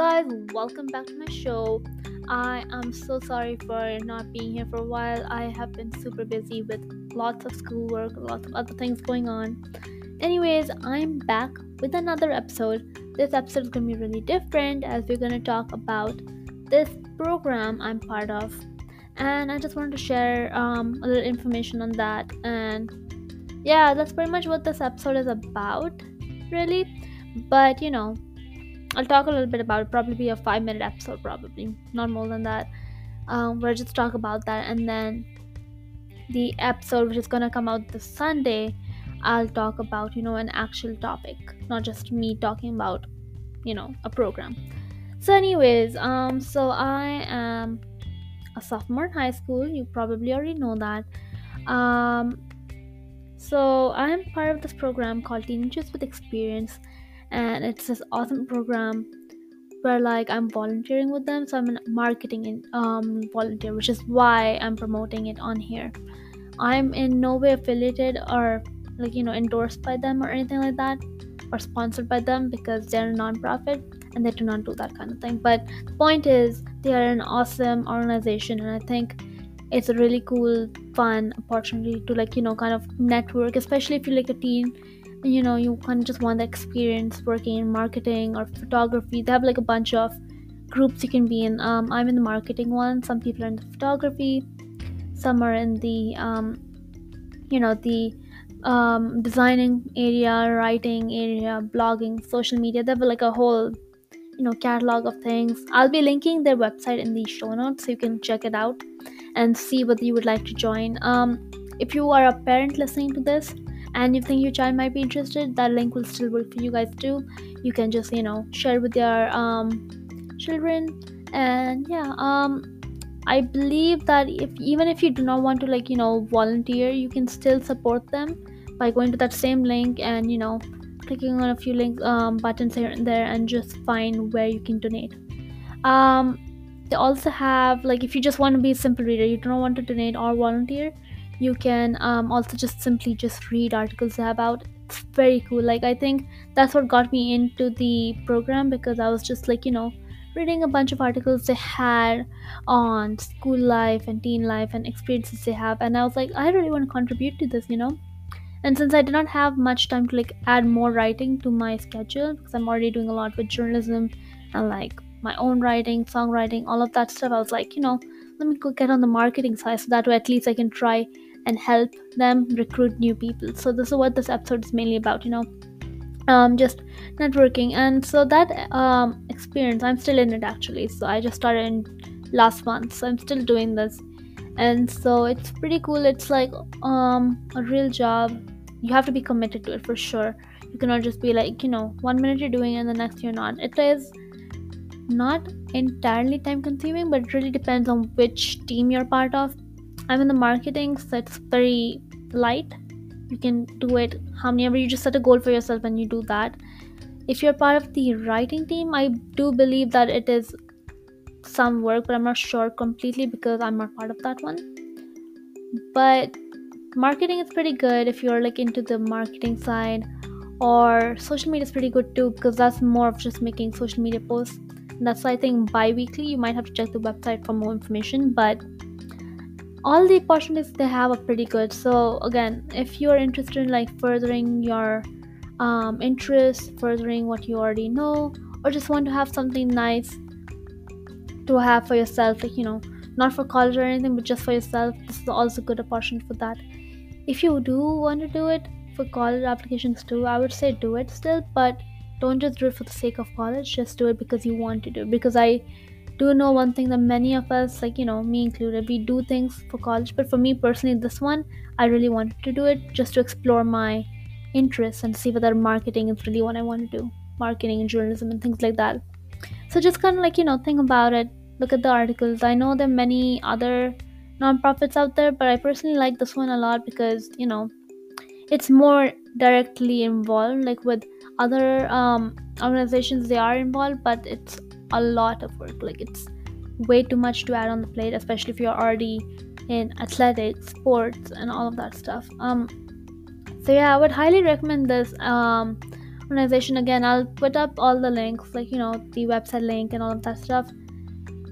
guys, welcome back to my show. I am so sorry for not being here for a while. I have been super busy with lots of schoolwork, lots of other things going on. Anyways, I'm back with another episode. This episode is going to be really different as we're going to talk about this program I'm part of. And I just wanted to share um, a little information on that. And yeah, that's pretty much what this episode is about, really. But you know, I'll talk a little bit about it. Probably be a five minute episode, probably not more than that. Um, I just talk about that, and then the episode which is gonna come out this Sunday, I'll talk about you know an actual topic, not just me talking about you know a program. So, anyways, um, so I am a sophomore in high school. You probably already know that. Um, so I'm part of this program called Teenagers with Experience and it's this awesome program where like I'm volunteering with them. So I'm a marketing in, um, volunteer, which is why I'm promoting it on here. I'm in no way affiliated or like you know endorsed by them or anything like that or sponsored by them because they're a non-profit and they do not do that kind of thing. But the point is they are an awesome organization and I think it's a really cool fun opportunity to like you know kind of network especially if you're like a teen you know you kind of just want the experience working in marketing or photography. They have like a bunch of groups you can be in. Um, i'm in the marketing one. Some people are in the photography. Some are in the um, you know the um, designing area writing area blogging social media. They have like a whole you know catalog of things. I'll be linking their website in the show notes so you can check it out and see whether you would like to join. Um, if you are a parent listening to this and if you think your child might be interested that link will still work for you guys too. You can just you know share with your um, children. And yeah um i believe that if even if you do not want to like you know volunteer you can still support them by going to that same link and you know clicking on a few link um, buttons here and there and just find where you can donate. Um they also have like if you just want to be a simple reader you don't want to donate or volunteer you can um, also just simply just read articles about it's very cool. Like i think that's what got me into the program because i was just like you know reading a bunch of articles they had on school life and teen life and experiences they have. And i was like i really want to contribute to this you know? And since i did not have much time to like add more writing to my schedule because i'm already doing a lot with journalism and like my own writing songwriting all of that stuff i was like you know let me go get on the marketing side so that way at least i can try and help them recruit new people. So this is what this episode is mainly about, you know. Um, just networking. And so that um, experience i'm still in it actually. So i just started in last month. So i'm still doing this. And so it's pretty cool. It's like um, a real job. You have to be committed to it for sure. You cannot just be like you know one minute you're doing it and the next you're not. It is not entirely time consuming but it really depends on which team you're part of I'm in the marketing, so it's very light. You can do it however you just set a goal for yourself and you do that. If you're part of the writing team, I do believe that it is some work, but I'm not sure completely because I'm not part of that one. But marketing is pretty good if you're like into the marketing side, or social media is pretty good too because that's more of just making social media posts. That's why I think bi weekly you might have to check the website for more information, but all the opportunities they have are pretty good. So again if you're interested in like furthering your um, interests furthering what you already know or just want to have something nice to have for yourself like you know not for college or anything but just for yourself this is also a good opportunity for that. If you do want to do it for college applications too i would say do it still but don't just do it for the sake of college just do it because you want to do it because i do know one thing that many of us, like, you know, me included, we do things for college. But for me personally, this one, I really wanted to do it just to explore my interests and see whether marketing is really what I want to do marketing and journalism and things like that. So just kind of like, you know, think about it, look at the articles. I know there are many other nonprofits out there, but I personally like this one a lot because, you know, it's more directly involved, like with other um, organizations, they are involved, but it's a lot of work. Like it's way too much to add on the plate especially if you're already in athletics sports and all of that stuff. Um so yeah i would highly recommend this um organization. Again i'll put up all the links like you know the website link and all of that stuff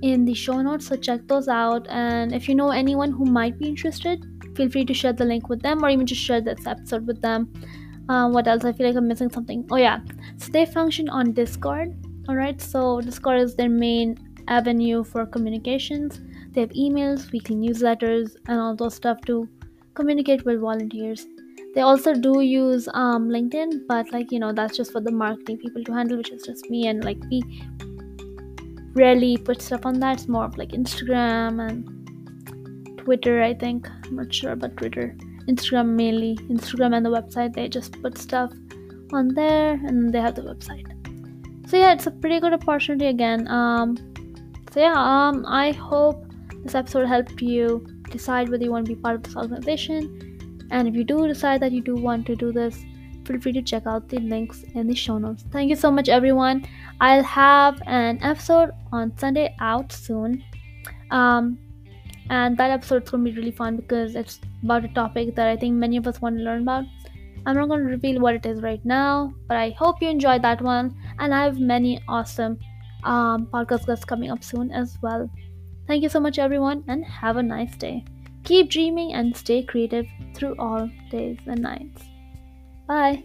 in the show notes so check those out. And if you know anyone who might be interested feel free to share the link with them or even just share this episode with them. Uh, what else? I feel like i'm missing something. Oh yeah. So they function on discord. All right. So discord is their main avenue for communications. They have emails weekly newsletters and all those stuff to communicate with volunteers. They also do use um, linkedin but like you know that's just for the marketing people to handle which is just me and like we rarely put stuff on that. It's more of like instagram and twitter i think i'm not sure about twitter instagram mainly instagram and the website they just put stuff on there and they have the website so yeah it's a pretty good opportunity again um so yeah um i hope this episode helped you decide whether you want to be part of this organization and if you do decide that you do want to do this, feel free to check out the links in the show notes. Thank you so much, everyone. I'll have an episode on Sunday out soon. Um, and that episode's gonna be really fun because it's about a topic that I think many of us want to learn about. I'm not to reveal what it is right now, but I hope you enjoyed that one. And I have many awesome um, podcast guests coming up soon as well. Thank you so much, everyone, and have a nice day. Keep dreaming and stay creative through all days and nights. Bye.